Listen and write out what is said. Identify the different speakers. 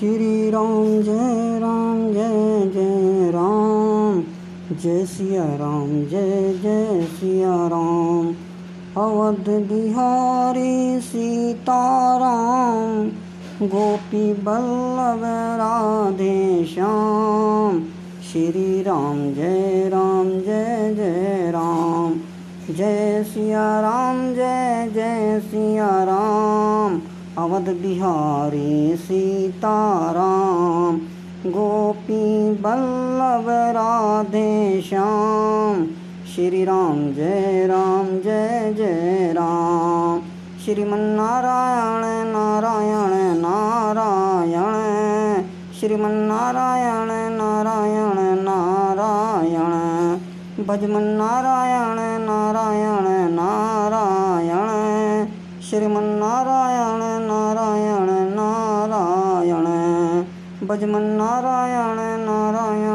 Speaker 1: Shri Ram, Jai Ram, Jai Jai Ram. Jai Siya Ram, Jai Jai Siya Ram. Awadh Bihari Sitaram Gopi Ballabh Radhe Shyam. Shri Ram, Jai Ram, Jai Jai Ram. Jai Siya Ram, Jai Jai Siya Ram. Awadh Bihari Sitaram, Gopi Ballabh Radhe Shyam. Shri Ram Jai Ram, Jai Jai Ram. Sriman Narayana Narayan Narayan. Sriman Narayana Narayan Narayan. Bhajman Narayan Narayan. Narayan Sriman Narayana Bhajman Narayan Narayan